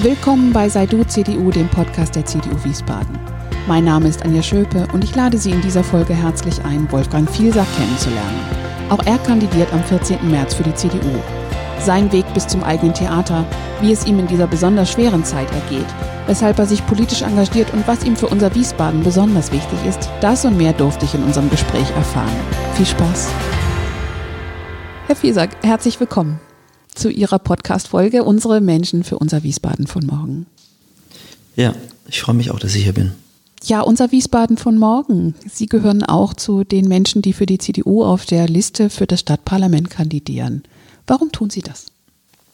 Willkommen bei Sei Du CDU, dem Podcast der CDU Wiesbaden. Mein Name ist Anja Schöpe und ich lade Sie in dieser Folge herzlich ein, Wolfgang Vielsack kennenzulernen. Auch er kandidiert am 14. März für die CDU. Sein Weg bis zum eigenen Theater, wie es ihm in dieser besonders schweren Zeit ergeht, weshalb er sich politisch engagiert und was ihm für unser Wiesbaden besonders wichtig ist, das und mehr durfte ich in unserem Gespräch erfahren. Viel Spaß! Herr Fiesack, herzlich willkommen zu Ihrer Podcast-Folge Unsere Menschen für unser Wiesbaden von morgen. Ja, ich freue mich auch, dass ich hier bin. Ja, unser Wiesbaden von morgen. Sie gehören auch zu den Menschen, die für die CDU auf der Liste für das Stadtparlament kandidieren. Warum tun Sie das?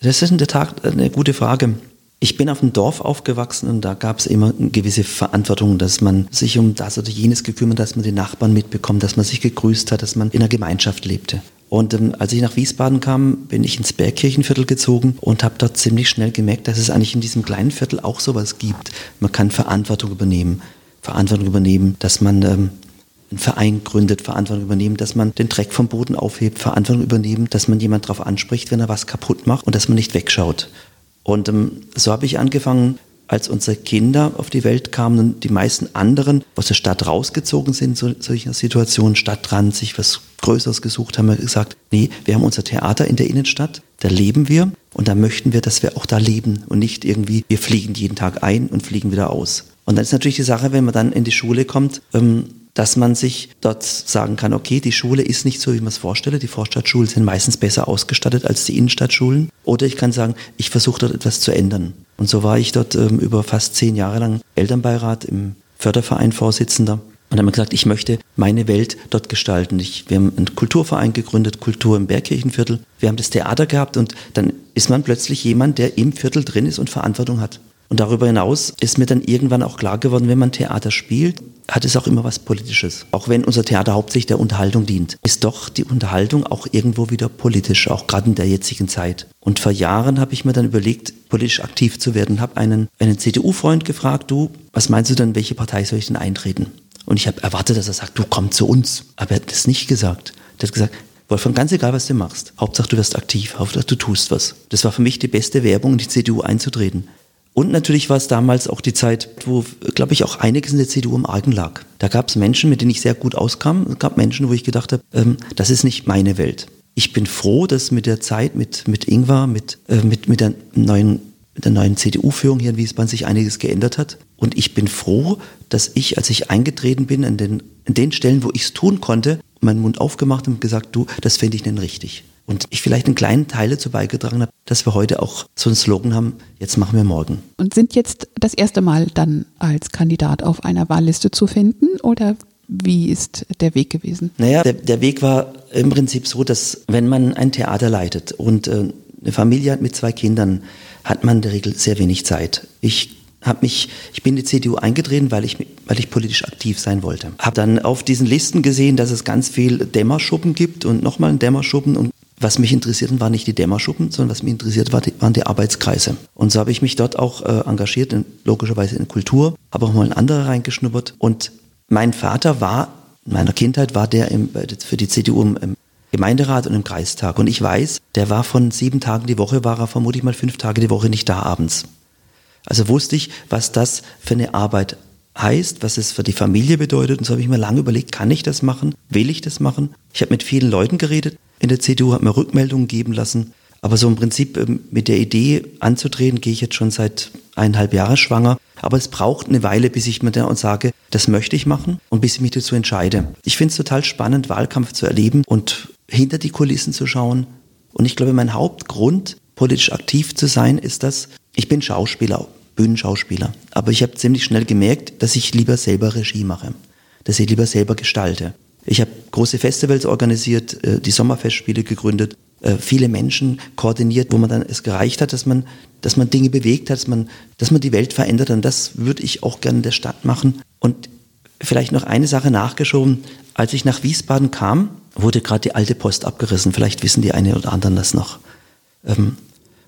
Das ist in der Tat eine gute Frage. Ich bin auf dem Dorf aufgewachsen und da gab es immer eine gewisse Verantwortung, dass man sich um das oder jenes gekümmert, hat, dass man die Nachbarn mitbekommt, dass man sich gegrüßt hat, dass man in einer Gemeinschaft lebte. Und ähm, als ich nach Wiesbaden kam, bin ich ins Bergkirchenviertel gezogen und habe dort ziemlich schnell gemerkt, dass es eigentlich in diesem kleinen Viertel auch sowas gibt. Man kann Verantwortung übernehmen. Verantwortung übernehmen, dass man ähm, einen Verein gründet, Verantwortung übernehmen, dass man den Dreck vom Boden aufhebt, Verantwortung übernehmen, dass man jemand darauf anspricht, wenn er was kaputt macht und dass man nicht wegschaut. Und ähm, so habe ich angefangen, als unsere Kinder auf die Welt kamen und die meisten anderen aus der Stadt rausgezogen sind, so solcher Situationen, Stadtrand, sich was Größeres gesucht, haben wir gesagt, nee, wir haben unser Theater in der Innenstadt, da leben wir und da möchten wir, dass wir auch da leben und nicht irgendwie, wir fliegen jeden Tag ein und fliegen wieder aus. Und dann ist natürlich die Sache, wenn man dann in die Schule kommt, ähm, dass man sich dort sagen kann, okay, die Schule ist nicht so, wie man es vorstelle. Die Vorstadtschulen sind meistens besser ausgestattet als die Innenstadtschulen. Oder ich kann sagen, ich versuche dort etwas zu ändern. Und so war ich dort ähm, über fast zehn Jahre lang Elternbeirat im Förderverein Vorsitzender. Und haben gesagt, ich möchte meine Welt dort gestalten. Ich, wir haben einen Kulturverein gegründet, Kultur im Bergkirchenviertel. Wir haben das Theater gehabt und dann ist man plötzlich jemand, der im Viertel drin ist und Verantwortung hat. Und darüber hinaus ist mir dann irgendwann auch klar geworden, wenn man Theater spielt, hat es auch immer was Politisches. Auch wenn unser Theater hauptsächlich der Unterhaltung dient, ist doch die Unterhaltung auch irgendwo wieder politisch, auch gerade in der jetzigen Zeit. Und vor Jahren habe ich mir dann überlegt, politisch aktiv zu werden, habe einen, einen CDU-Freund gefragt, du, was meinst du denn, welche Partei soll ich denn eintreten? Und ich habe erwartet, dass er sagt, du komm zu uns. Aber er hat das nicht gesagt. Er hat gesagt, Wolfgang, ganz egal, was du machst. Hauptsache, du wirst aktiv. Hauptsache, du tust was. Das war für mich die beste Werbung, in die CDU einzutreten. Und natürlich war es damals auch die Zeit, wo, glaube ich, auch einiges in der CDU im Argen lag. Da gab es Menschen, mit denen ich sehr gut auskam. Es gab Menschen, wo ich gedacht habe, ähm, das ist nicht meine Welt. Ich bin froh, dass mit der Zeit, mit, mit Ingvar, mit, äh, mit, mit der neuen, der neuen CDU-Führung hier in Wiesbaden sich einiges geändert hat. Und ich bin froh, dass ich, als ich eingetreten bin, an den, an den Stellen, wo ich es tun konnte, meinen Mund aufgemacht und gesagt, du, das fände ich nicht richtig. Und ich vielleicht einen kleinen Teil dazu beigetragen habe, dass wir heute auch so einen Slogan haben, jetzt machen wir morgen. Und sind jetzt das erste Mal dann als Kandidat auf einer Wahlliste zu finden oder wie ist der Weg gewesen? Naja, der, der Weg war im Prinzip so, dass wenn man ein Theater leitet und äh, eine Familie hat mit zwei Kindern, hat man in der Regel sehr wenig Zeit. Ich habe mich, ich bin in die CDU eingetreten, weil ich, weil ich politisch aktiv sein wollte. Habe dann auf diesen Listen gesehen, dass es ganz viel Dämmerschuppen gibt und nochmal einen Dämmerschuppen und was mich interessiert, waren nicht die Dämmerschuppen, sondern was mich interessiert, waren die Arbeitskreise. Und so habe ich mich dort auch äh, engagiert, in, logischerweise in Kultur, habe auch mal in andere reingeschnuppert. Und mein Vater war, in meiner Kindheit war der im, für die CDU im, im Gemeinderat und im Kreistag. Und ich weiß, der war von sieben Tagen die Woche, war er vermutlich mal fünf Tage die Woche nicht da abends. Also wusste ich, was das für eine Arbeit heißt, was es für die Familie bedeutet. Und so habe ich mir lange überlegt, kann ich das machen? Will ich das machen? Ich habe mit vielen Leuten geredet in der CDU, habe mir Rückmeldungen geben lassen. Aber so im Prinzip ähm, mit der Idee anzutreten, gehe ich jetzt schon seit eineinhalb Jahren schwanger. Aber es braucht eine Weile, bis ich mir da und sage, das möchte ich machen und bis ich mich dazu entscheide. Ich finde es total spannend, Wahlkampf zu erleben und hinter die Kulissen zu schauen. Und ich glaube, mein Hauptgrund, politisch aktiv zu sein, ist das, ich bin Schauspieler, Bühnenschauspieler. Aber ich habe ziemlich schnell gemerkt, dass ich lieber selber Regie mache, dass ich lieber selber gestalte. Ich habe große Festivals organisiert, äh, die Sommerfestspiele gegründet, äh, viele Menschen koordiniert, wo man dann es gereicht hat, dass man, dass man Dinge bewegt hat, dass man, dass man die Welt verändert. Und das würde ich auch gerne in der Stadt machen. Und vielleicht noch eine Sache nachgeschoben. Als ich nach Wiesbaden kam, wurde gerade die alte Post abgerissen. Vielleicht wissen die eine oder anderen das noch. Ähm,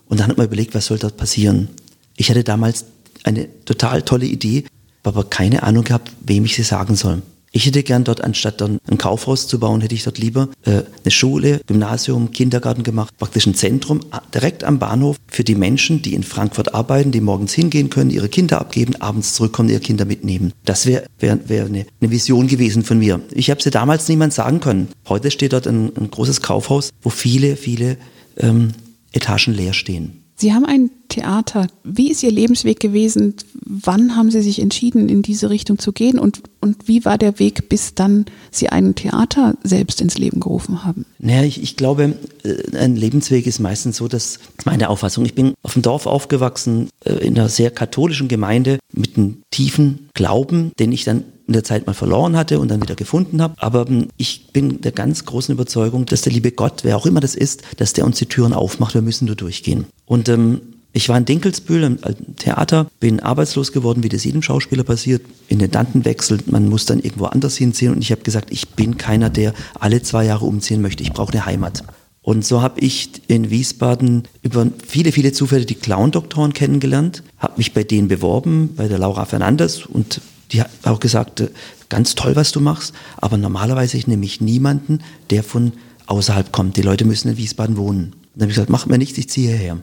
und dann hat man überlegt, was soll dort passieren. Ich hatte damals eine total tolle Idee, aber keine Ahnung gehabt, wem ich sie sagen soll. Ich hätte gern dort, anstatt dann ein Kaufhaus zu bauen, hätte ich dort lieber äh, eine Schule, Gymnasium, Kindergarten gemacht, praktisch ein Zentrum direkt am Bahnhof für die Menschen, die in Frankfurt arbeiten, die morgens hingehen können, ihre Kinder abgeben, abends zurückkommen, ihre Kinder mitnehmen. Das wäre wär, wär eine, eine Vision gewesen von mir. Ich habe sie damals niemand sagen können. Heute steht dort ein, ein großes Kaufhaus, wo viele, viele ähm, Etagen leer stehen. Sie haben ein Theater. Wie ist Ihr Lebensweg gewesen? Wann haben Sie sich entschieden, in diese Richtung zu gehen? Und, und wie war der Weg, bis dann Sie ein Theater selbst ins Leben gerufen haben? Naja, ich, ich glaube, äh, ein Lebensweg ist meistens so, dass meine Auffassung, ich bin auf dem Dorf aufgewachsen, äh, in einer sehr katholischen Gemeinde mit einem tiefen Glauben, den ich dann in der Zeit mal verloren hatte und dann wieder gefunden habe. Aber ähm, ich bin der ganz großen Überzeugung, dass der liebe Gott, wer auch immer das ist, dass der uns die Türen aufmacht. Wir müssen nur durchgehen. Und ähm, ich war in Dinkelsbühl im Theater, bin arbeitslos geworden, wie das jedem Schauspieler passiert. Intendanten wechselt, man muss dann irgendwo anders hinziehen. Und ich habe gesagt, ich bin keiner, der alle zwei Jahre umziehen möchte. Ich brauche eine Heimat. Und so habe ich in Wiesbaden über viele, viele Zufälle die Clown-Doktoren kennengelernt, habe mich bei denen beworben, bei der Laura Fernandes und die hat auch gesagt, äh, ganz toll, was du machst, aber normalerweise nehme ich niemanden, der von außerhalb kommt. Die Leute müssen in Wiesbaden wohnen. dann habe ich gesagt, mach mir nichts, ich ziehe hierher.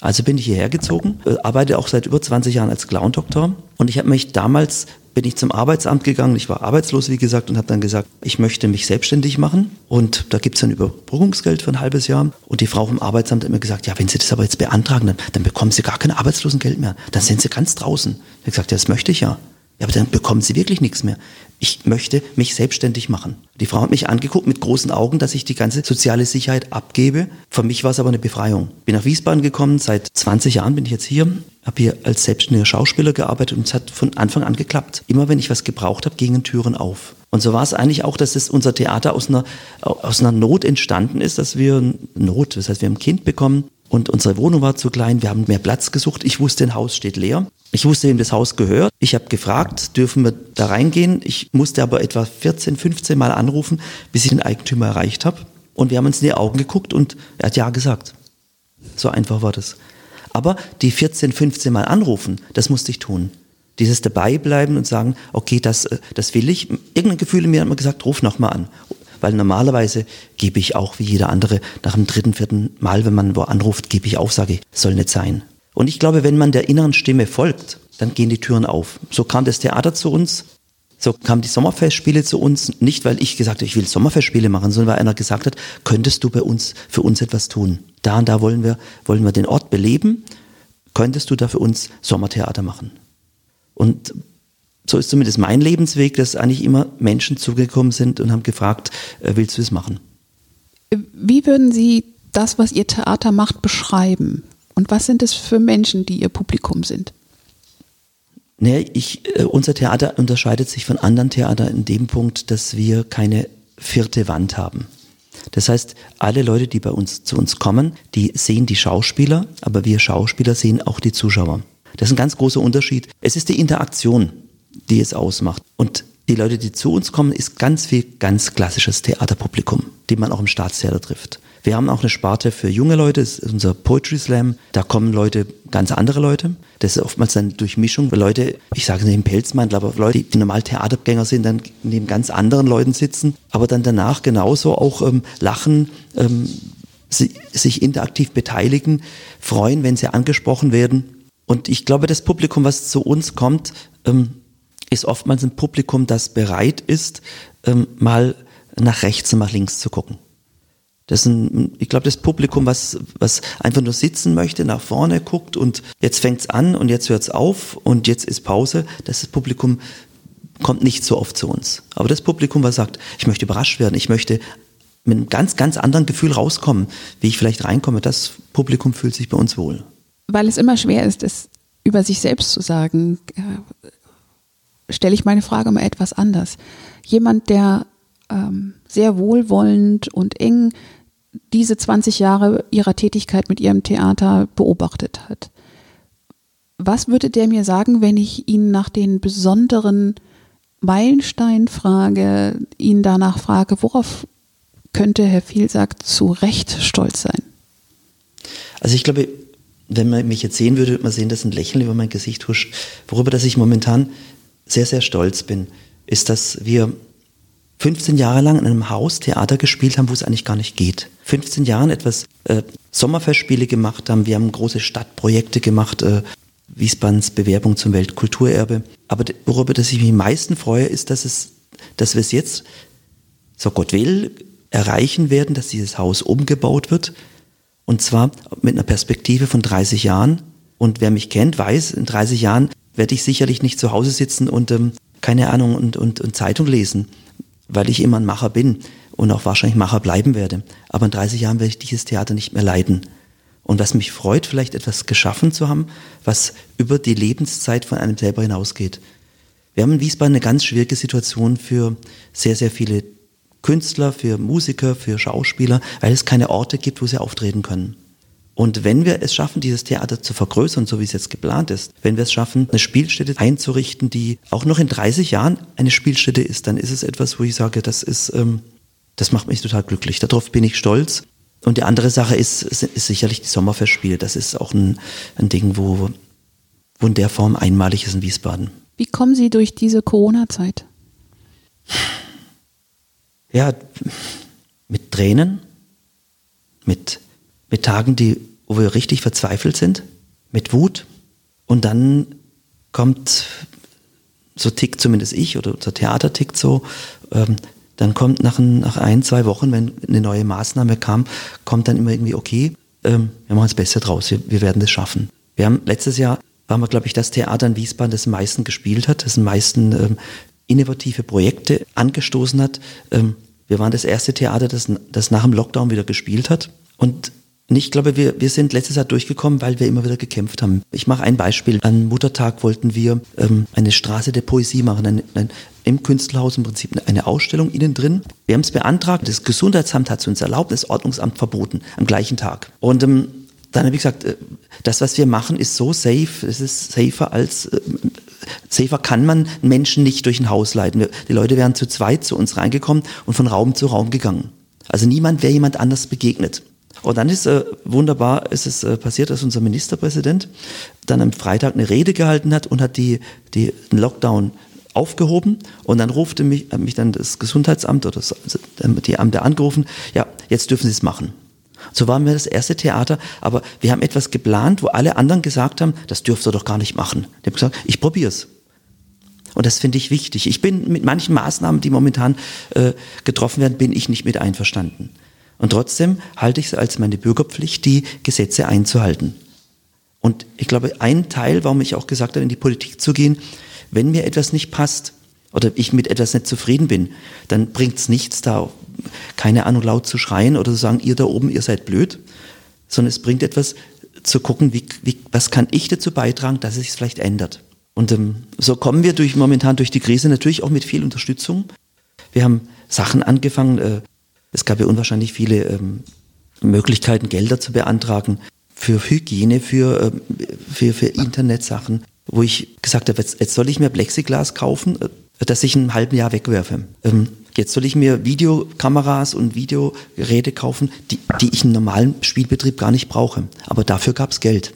Also bin ich hierher gezogen, äh, arbeite auch seit über 20 Jahren als Clown-Doktor und ich habe mich damals bin ich zum Arbeitsamt gegangen. Ich war arbeitslos, wie gesagt, und habe dann gesagt, ich möchte mich selbstständig machen. Und da gibt es ein Überbrückungsgeld für ein halbes Jahr. Und die Frau vom Arbeitsamt hat mir gesagt, ja, wenn Sie das aber jetzt beantragen, dann, dann bekommen Sie gar kein Arbeitslosengeld mehr. Dann sind Sie ganz draußen. Ich habe gesagt, ja, das möchte ich ja. Ja, aber dann bekommen Sie wirklich nichts mehr. Ich möchte mich selbstständig machen. Die Frau hat mich angeguckt mit großen Augen, dass ich die ganze soziale Sicherheit abgebe. Für mich war es aber eine Befreiung. Bin nach Wiesbaden gekommen, seit 20 Jahren bin ich jetzt hier, habe hier als selbstständiger Schauspieler gearbeitet und es hat von Anfang an geklappt. Immer wenn ich was gebraucht habe, gingen Türen auf. Und so war es eigentlich auch, dass es unser Theater aus einer, aus einer Not entstanden ist, dass wir Not, das heißt, wir haben ein Kind bekommen und unsere Wohnung war zu klein, wir haben mehr Platz gesucht. Ich wusste, ein Haus steht leer. Ich wusste, wem das Haus gehört. Ich habe gefragt, dürfen wir da reingehen? Ich musste aber etwa 14, 15 Mal anrufen, bis ich den Eigentümer erreicht habe. Und wir haben uns in die Augen geguckt und er hat ja gesagt. So einfach war das. Aber die 14, 15 Mal anrufen, das musste ich tun. Dieses dabei bleiben und sagen, okay, das, äh, das will ich. Irgendein Gefühl in mir hat mir gesagt, ruf nochmal an. Weil normalerweise gebe ich auch wie jeder andere nach dem dritten, vierten Mal, wenn man wo anruft, gebe ich auf, sage soll nicht sein. Und ich glaube, wenn man der inneren Stimme folgt, dann gehen die Türen auf. So kam das Theater zu uns, so kamen die Sommerfestspiele zu uns, nicht weil ich gesagt habe, ich will Sommerfestspiele machen, sondern weil einer gesagt hat, könntest du bei uns, für uns etwas tun? Da und da wollen wir, wollen wir den Ort beleben, könntest du da für uns Sommertheater machen? Und so ist zumindest mein Lebensweg, dass eigentlich immer Menschen zugekommen sind und haben gefragt, äh, willst du es machen? Wie würden Sie das, was Ihr Theater macht, beschreiben? Und was sind es für Menschen, die Ihr Publikum sind? Nee, ich, äh, unser Theater unterscheidet sich von anderen Theatern in dem Punkt, dass wir keine vierte Wand haben. Das heißt, alle Leute, die bei uns zu uns kommen, die sehen die Schauspieler, aber wir Schauspieler sehen auch die Zuschauer. Das ist ein ganz großer Unterschied. Es ist die Interaktion, die es ausmacht. Und die Leute, die zu uns kommen, ist ganz viel ganz klassisches Theaterpublikum, die man auch im Staatstheater trifft. Wir haben auch eine Sparte für junge Leute, das ist unser Poetry Slam. Da kommen Leute, ganz andere Leute. Das ist oftmals eine Durchmischung. Leute, ich sage nicht im Pelzmantel, aber Leute, die normal Theatergänger sind, dann neben ganz anderen Leuten sitzen, aber dann danach genauso auch ähm, lachen, ähm, sich interaktiv beteiligen, freuen, wenn sie angesprochen werden. Und ich glaube, das Publikum, was zu uns kommt, ähm, ist oftmals ein Publikum, das bereit ist, ähm, mal nach rechts und nach links zu gucken. Das ist ein, ich glaube, das Publikum, was, was einfach nur sitzen möchte, nach vorne guckt und jetzt fängt's an und jetzt hört's auf und jetzt ist Pause, das, das Publikum kommt nicht so oft zu uns. Aber das Publikum, was sagt, ich möchte überrascht werden, ich möchte mit einem ganz, ganz anderen Gefühl rauskommen, wie ich vielleicht reinkomme, das Publikum fühlt sich bei uns wohl. Weil es immer schwer ist, es über sich selbst zu sagen, stelle ich meine Frage mal etwas anders. Jemand, der ähm, sehr wohlwollend und eng diese 20 Jahre ihrer Tätigkeit mit ihrem Theater beobachtet hat. Was würde der mir sagen, wenn ich ihn nach den besonderen Meilensteinen frage, ihn danach frage, worauf könnte Herr Vielsack zu Recht stolz sein? Also ich glaube, wenn man mich jetzt sehen würde, würde man sehen, dass ein Lächeln über mein Gesicht huscht, worüber dass ich momentan sehr, sehr stolz bin ist, dass wir 15 Jahre lang in einem Haus Theater gespielt haben, wo es eigentlich gar nicht geht. 15 Jahren etwas äh, Sommerfestspiele gemacht haben, wir haben große Stadtprojekte gemacht, äh, Wiesbadens Bewerbung zum Weltkulturerbe. Aber worüber das ich mich am meisten freue, ist, dass, es, dass wir es jetzt, so Gott will, erreichen werden, dass dieses Haus umgebaut wird. Und zwar mit einer Perspektive von 30 Jahren. Und wer mich kennt, weiß, in 30 Jahren werde ich sicherlich nicht zu Hause sitzen und ähm, keine Ahnung und, und, und Zeitung lesen, weil ich immer ein Macher bin und auch wahrscheinlich Macher bleiben werde. Aber in 30 Jahren werde ich dieses Theater nicht mehr leiden. Und was mich freut, vielleicht etwas geschaffen zu haben, was über die Lebenszeit von einem selber hinausgeht. Wir haben in Wiesbaden eine ganz schwierige Situation für sehr, sehr viele Künstler, für Musiker, für Schauspieler, weil es keine Orte gibt, wo sie auftreten können. Und wenn wir es schaffen, dieses Theater zu vergrößern, so wie es jetzt geplant ist, wenn wir es schaffen, eine Spielstätte einzurichten, die auch noch in 30 Jahren eine Spielstätte ist, dann ist es etwas, wo ich sage, das ist, ähm, das macht mich total glücklich. Darauf bin ich stolz. Und die andere Sache ist, ist sicherlich die Sommerfestspiele. Das ist auch ein, ein Ding, wo, wo in der Form einmalig ist in Wiesbaden. Wie kommen Sie durch diese Corona-Zeit? Ja, mit Tränen, mit, mit Tagen, die, wo wir richtig verzweifelt sind, mit Wut. Und dann kommt, so tickt zumindest ich oder unser Theater tickt so, ähm, dann kommt nach ein, nach ein, zwei Wochen, wenn eine neue Maßnahme kam, kommt dann immer irgendwie, okay, ähm, wir machen das Beste draus, wir, wir werden das schaffen. Wir haben letztes Jahr, waren wir, glaube ich, das Theater in Wiesbaden, das am meisten gespielt hat, das am meisten ähm, innovative Projekte angestoßen hat. Ähm, wir waren das erste Theater, das, das nach dem Lockdown wieder gespielt hat. Und ich glaube, wir, wir sind letztes Jahr durchgekommen, weil wir immer wieder gekämpft haben. Ich mache ein Beispiel. An Muttertag wollten wir ähm, eine Straße der Poesie machen, ein, ein, im Künstlerhaus im Prinzip eine Ausstellung innen drin. Wir haben es beantragt, das Gesundheitsamt hat es uns erlaubt, das Ordnungsamt verboten am gleichen Tag. Und ähm, dann habe ich gesagt, äh, das, was wir machen, ist so safe, es ist safer als, äh, safer kann man Menschen nicht durch ein Haus leiten. Die Leute wären zu zweit zu uns reingekommen und von Raum zu Raum gegangen. Also niemand wäre jemand anders begegnet. Und dann ist äh, wunderbar, ist es äh, passiert, dass unser Ministerpräsident dann am Freitag eine Rede gehalten hat und hat die, die den Lockdown aufgehoben und dann rufte mich, hat mich dann das Gesundheitsamt oder das, die Amte angerufen, ja, jetzt dürfen Sie es machen. So waren wir das erste Theater, aber wir haben etwas geplant, wo alle anderen gesagt haben, das dürft ihr doch gar nicht machen. Die haben gesagt, ich probier's. Und das finde ich wichtig. Ich bin mit manchen Maßnahmen, die momentan äh, getroffen werden, bin ich nicht mit einverstanden. Und trotzdem halte ich es als meine Bürgerpflicht, die Gesetze einzuhalten. Und ich glaube, ein Teil, warum ich auch gesagt habe, in die Politik zu gehen, wenn mir etwas nicht passt oder ich mit etwas nicht zufrieden bin, dann bringt es nichts, da keine Ahnung laut zu schreien oder zu sagen, ihr da oben, ihr seid blöd, sondern es bringt etwas zu gucken, wie, wie, was kann ich dazu beitragen, dass es sich vielleicht ändert. Und ähm, so kommen wir durch, momentan durch die Krise natürlich auch mit viel Unterstützung. Wir haben Sachen angefangen, äh, es gab ja unwahrscheinlich viele ähm, Möglichkeiten, Gelder zu beantragen für Hygiene, für, äh, für, für Internetsachen, wo ich gesagt habe, jetzt, jetzt soll ich mir Plexiglas kaufen, äh, das ich in einem halben Jahr wegwerfe. Ähm, jetzt soll ich mir Videokameras und Videogeräte kaufen, die, die ich im normalen Spielbetrieb gar nicht brauche. Aber dafür gab es Geld.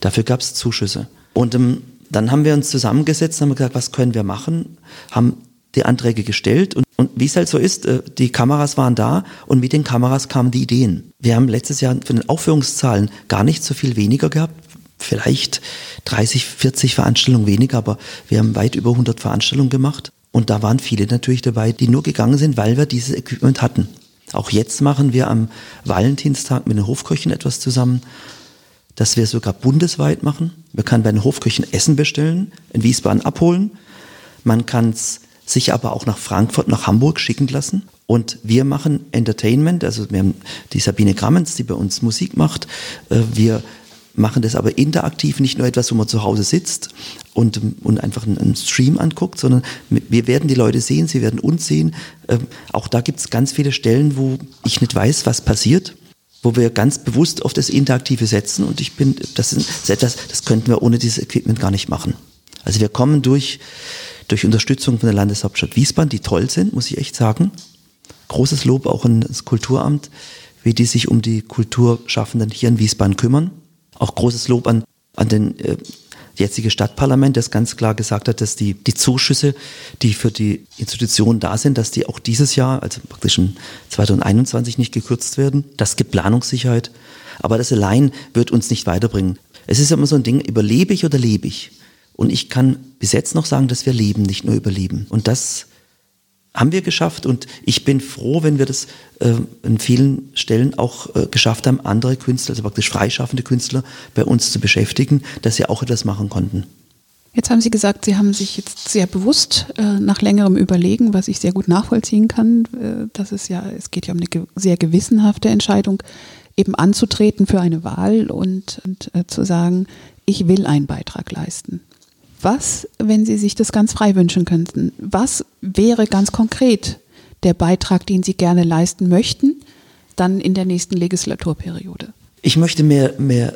Dafür gab es Zuschüsse. Und ähm, dann haben wir uns zusammengesetzt haben gesagt, was können wir machen? Haben die Anträge gestellt und, und wie es halt so ist, äh, die Kameras waren da und mit den Kameras kamen die Ideen. Wir haben letztes Jahr von den Aufführungszahlen gar nicht so viel weniger gehabt, vielleicht 30, 40 Veranstaltungen weniger, aber wir haben weit über 100 Veranstaltungen gemacht und da waren viele natürlich dabei, die nur gegangen sind, weil wir dieses Equipment hatten. Auch jetzt machen wir am Valentinstag mit den Hofköchen etwas zusammen, dass wir sogar bundesweit machen. Man kann bei den Hofköchen Essen bestellen, in Wiesbaden abholen. Man kann es sich aber auch nach Frankfurt, nach Hamburg schicken lassen. Und wir machen Entertainment, also wir haben die Sabine Grammens, die bei uns Musik macht. Äh, wir machen das aber interaktiv, nicht nur etwas, wo man zu Hause sitzt und, und einfach einen, Stream anguckt, sondern wir werden die Leute sehen, sie werden uns sehen. Ähm, auch da gibt es ganz viele Stellen, wo ich nicht weiß, was passiert wo wir ganz bewusst auf das Interaktive setzen und ich bin, das ist etwas, das könnten wir ohne dieses Equipment gar nicht machen. Also wir kommen durch durch Unterstützung von der Landeshauptstadt Wiesbaden, die toll sind, muss ich echt sagen. Großes Lob auch an das Kulturamt, wie die sich um die Kulturschaffenden hier in Wiesbaden kümmern. Auch großes Lob an, an den äh, jetzige Stadtparlament, das ganz klar gesagt hat, dass die, die Zuschüsse, die für die Institutionen da sind, dass die auch dieses Jahr, also praktisch im 2021 nicht gekürzt werden. Das gibt Planungssicherheit. Aber das allein wird uns nicht weiterbringen. Es ist immer so ein Ding, überlebe ich oder lebe ich? Und ich kann bis jetzt noch sagen, dass wir leben, nicht nur überleben. Und das haben wir geschafft und ich bin froh, wenn wir das äh, in vielen Stellen auch äh, geschafft haben, andere Künstler, also praktisch freischaffende Künstler bei uns zu beschäftigen, dass sie auch etwas machen konnten. Jetzt haben Sie gesagt, Sie haben sich jetzt sehr bewusst äh, nach längerem Überlegen, was ich sehr gut nachvollziehen kann, äh, dass es ja, es geht ja um eine ge sehr gewissenhafte Entscheidung, eben anzutreten für eine Wahl und, und äh, zu sagen, ich will einen Beitrag leisten. Was, wenn Sie sich das ganz frei wünschen könnten, was wäre ganz konkret der Beitrag, den Sie gerne leisten möchten, dann in der nächsten Legislaturperiode? Ich möchte mehr, mehr,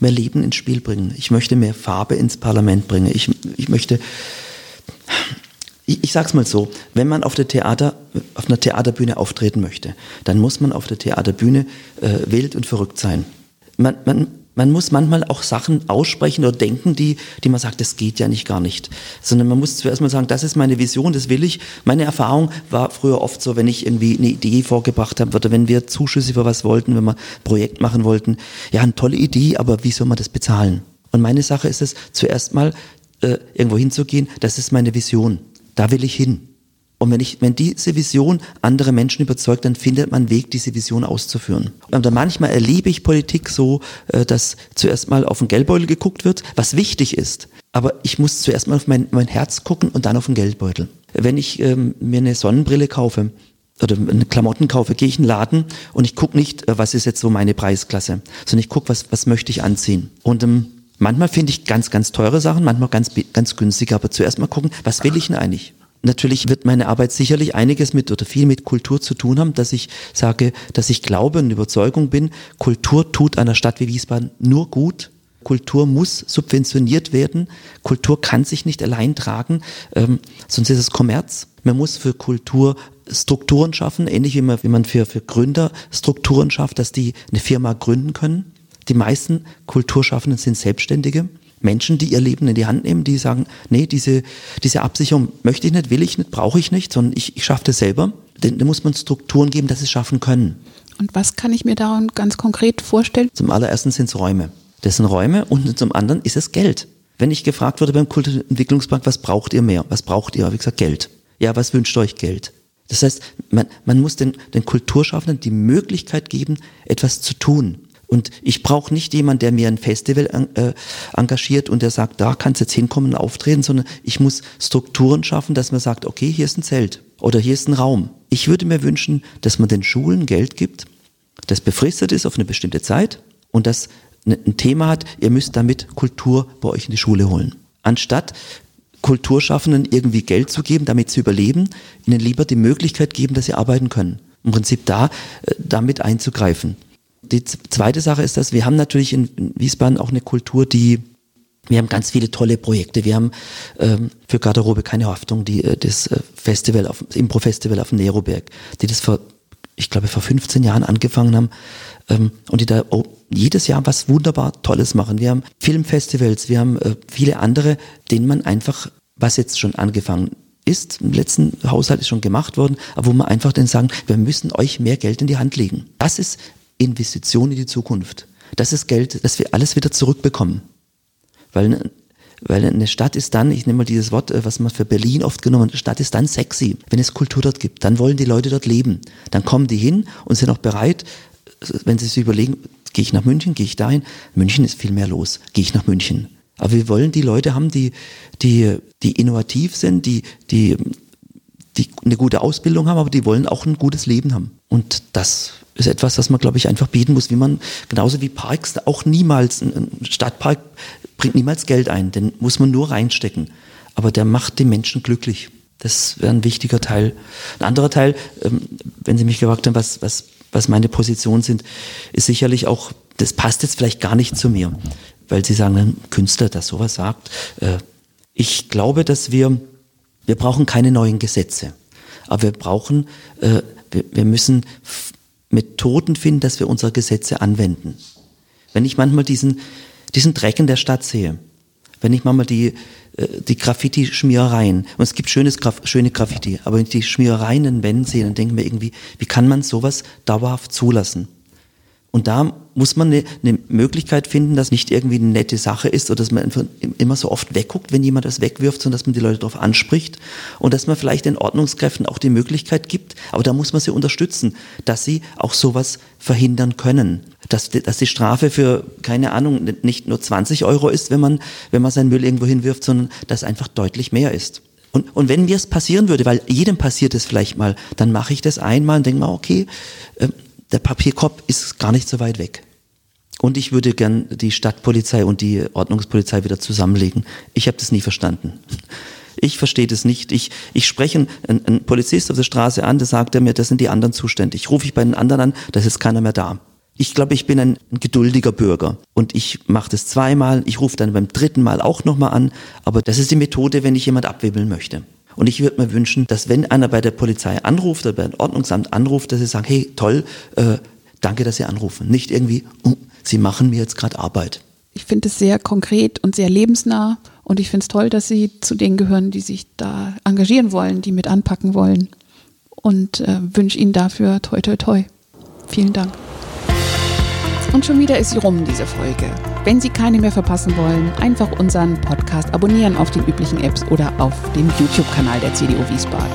mehr Leben ins Spiel bringen. Ich möchte mehr Farbe ins Parlament bringen. Ich, ich möchte, ich, ich sage es mal so, wenn man auf, der Theater, auf einer Theaterbühne auftreten möchte, dann muss man auf der Theaterbühne äh, wild und verrückt sein. Man, man, man muss manchmal auch Sachen aussprechen oder denken, die, die man sagt, das geht ja nicht gar nicht. Sondern man muss zuerst mal sagen, das ist meine Vision, das will ich. Meine Erfahrung war früher oft so, wenn ich irgendwie eine Idee vorgebracht habe oder wenn wir Zuschüsse für was wollten, wenn wir ein Projekt machen wollten, ja, eine tolle Idee, aber wie soll man das bezahlen? Und meine Sache ist es, zuerst mal äh, irgendwo hinzugehen, das ist meine Vision. Da will ich hin. Und wenn, ich, wenn diese Vision andere Menschen überzeugt, dann findet man einen Weg, diese Vision auszuführen. Und manchmal erlebe ich Politik so, äh, dass zuerst mal auf den Geldbeutel geguckt wird, was wichtig ist. Aber ich muss zuerst mal auf mein, mein Herz gucken und dann auf den Geldbeutel. Wenn ich ähm, mir eine Sonnenbrille kaufe, oder eine Klamotten kaufe, gehe ich in den Laden und ich gucke nicht, äh, was ist jetzt so meine Preisklasse, sondern ich gucke, was, was möchte ich anziehen. Und ähm, manchmal finde ich ganz, ganz teure Sachen, manchmal ganz, ganz günstige, aber zuerst mal gucken, was will ich denn eigentlich? Natürlich wird meine Arbeit sicherlich einiges mit oder viel mit Kultur zu tun haben, dass ich sage, dass ich glaube und Überzeugung bin, Kultur tut einer Stadt wie Wiesbaden nur gut. Kultur muss subventioniert werden. Kultur kann sich nicht allein tragen, ähm, sonst ist es Kommerz. Man muss für Kultur Strukturen schaffen, ähnlich wie man, wie man für, für Gründer Strukturen schafft, dass die eine Firma gründen können. Die meisten Kulturschaffenden sind Selbstständige. Menschen, die ihr Leben in die Hand nehmen, die sagen, nee, diese, diese Absicherung möchte ich nicht, will ich nicht, brauche ich nicht, sondern ich, ich schaffe das selber. Denn da muss man Strukturen geben, dass sie es schaffen können. Und was kann ich mir daran ganz konkret vorstellen? Zum allerersten sind es Räume. Das sind Räume und zum anderen ist es Geld. Wenn ich gefragt wurde beim Kulturentwicklungsbank, was braucht ihr mehr? Was braucht ihr? Habe ich gesagt, Geld. Ja, was wünscht euch Geld? Das heißt, man, man muss den, den Kulturschaffenden die Möglichkeit geben, etwas zu tun. Und ich brauche nicht jemanden, der mir ein Festival äh, engagiert und der sagt, da kannst du jetzt hinkommen und auftreten, sondern ich muss Strukturen schaffen, dass man sagt, okay, hier ist ein Zelt oder hier ist ein Raum. Ich würde mir wünschen, dass man den Schulen Geld gibt, das befristet ist auf eine bestimmte Zeit und das ein Thema hat, ihr müsst damit Kultur bei euch in die Schule holen. Anstatt Kulturschaffenden irgendwie Geld zu geben, damit sie überleben, ihnen lieber die Möglichkeit geben, dass sie arbeiten können. Im Prinzip da äh, damit einzugreifen. Die zweite Sache ist, dass wir haben natürlich in Wiesbaden auch eine Kultur, die wir haben ganz viele tolle Projekte. Wir haben ähm, für Garderobe keine Haftung, die äh, das äh, Festival auf Impro-Festival auf dem Neroberg, die das vor, ich glaube, vor 15 Jahren angefangen haben ähm, und die da oh, jedes Jahr was wunderbar Tolles machen. Wir haben Filmfestivals, wir haben äh, viele andere, denen man einfach, was jetzt schon angefangen ist, im letzten Haushalt ist schon gemacht worden, aber wo man einfach dann sagen, wir müssen euch mehr Geld in die Hand legen. Das ist Investition in die Zukunft. Das ist Geld, das wir alles wieder zurückbekommen. Weil, weil eine Stadt ist dann, ich nehme mal dieses Wort, äh, was man für Berlin oft genommen hat, Stadt ist dann sexy, wenn es Kultur dort gibt. Dann wollen die Leute dort leben. Dann kommen die hin und sind auch bereit, wenn sie sich überlegen, gehe ich nach München, gehe ich dahin. München ist viel mehr los. Gehe ich nach München. Aber wir wollen die Leute haben, die, die, die innovativ sind, die, die, die eine gute Ausbildung haben, aber die wollen auch ein gutes Leben haben. Und das ist etwas, das man, glaube ich, einfach bieten muss, wie man, genauso wie Parks, auch niemals, ein Stadtpark bringt niemals Geld ein, den muss man nur reinstecken. Aber der macht die Menschen glücklich. Das wäre ein wichtiger Teil. Ein anderer Teil, ähm, wenn Sie mich gefragt haben, was, was, was meine Positionen sind, ist sicherlich auch, das passt jetzt vielleicht gar nicht zu mir, weil Sie sagen, ein Künstler, der sowas sagt. Äh, ich glaube, dass wir, wir brauchen keine neuen Gesetze, aber wir brauchen, äh, wir müssen Methoden finden, dass wir unsere Gesetze anwenden. Wenn ich manchmal diesen, diesen Dreck in der Stadt sehe, Wenn ich mal die, äh, die Graffiti-Schmierereien, und es gibt schönes, schöne Graffiti, aber wenn ich die Schmierereien in Wänden sehe, dann denke ich mir irgendwie, wie kann man sowas dauerhaft zulassen? Und da muss man eine, eine, Möglichkeit finden, dass nicht irgendwie eine nette Sache ist oder dass man immer so oft wegguckt, wenn jemand das wegwirft, sondern dass man die Leute darauf anspricht und dass man vielleicht den Ordnungskräften auch die Möglichkeit gibt, aber da muss man sie unterstützen, dass sie auch sowas verhindern können. Dass, dass die Strafe für, keine Ahnung, nicht nur 20 Euro ist, wenn man, wenn man seinen Müll irgendwo hinwirft, sondern dass einfach deutlich mehr ist. Und, und wenn mir es passieren würde, weil jedem passiert es vielleicht mal, dann mache ich das einmal und denke mal, okay, äh, der Papierkorb ist gar nicht so weit weg. Und ich würde gern die Stadtpolizei und die Ordnungspolizei wieder zusammenlegen. Ich habe das nie verstanden. Ich verstehe das nicht. Ich, ich spreche einen, einen Polizist auf der Straße an, der sagt mir, das sind die anderen zuständig. Rufe ich bei den anderen an, da ist keiner mehr da. Ich glaube, ich bin ein, ein geduldiger Bürger und ich mache das zweimal, ich rufe dann beim dritten Mal auch nochmal an, aber das ist die Methode, wenn ich jemand abwibbeln möchte. Und ich würde mir wünschen, dass wenn einer bei der Polizei anruft oder beim Ordnungsamt anruft, dass sie sagen, hey, toll, äh, danke, dass Sie anrufen. Nicht irgendwie, uh, Sie machen mir jetzt gerade Arbeit. Ich finde es sehr konkret und sehr lebensnah und ich finde es toll, dass Sie zu denen gehören, die sich da engagieren wollen, die mit anpacken wollen und äh, wünsche Ihnen dafür toi toi toi. Vielen Dank. Und schon wieder ist sie rum, diese Folge. Wenn Sie keine mehr verpassen wollen, einfach unseren Podcast abonnieren auf den üblichen Apps oder auf dem YouTube-Kanal der CDU Wiesbaden.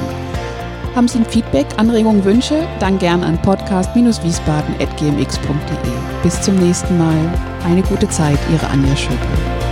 Haben Sie ein Feedback, Anregungen, Wünsche? Dann gern an podcast-wiesbaden.gmx.de. Bis zum nächsten Mal. Eine gute Zeit, Ihre Anja Schöpel.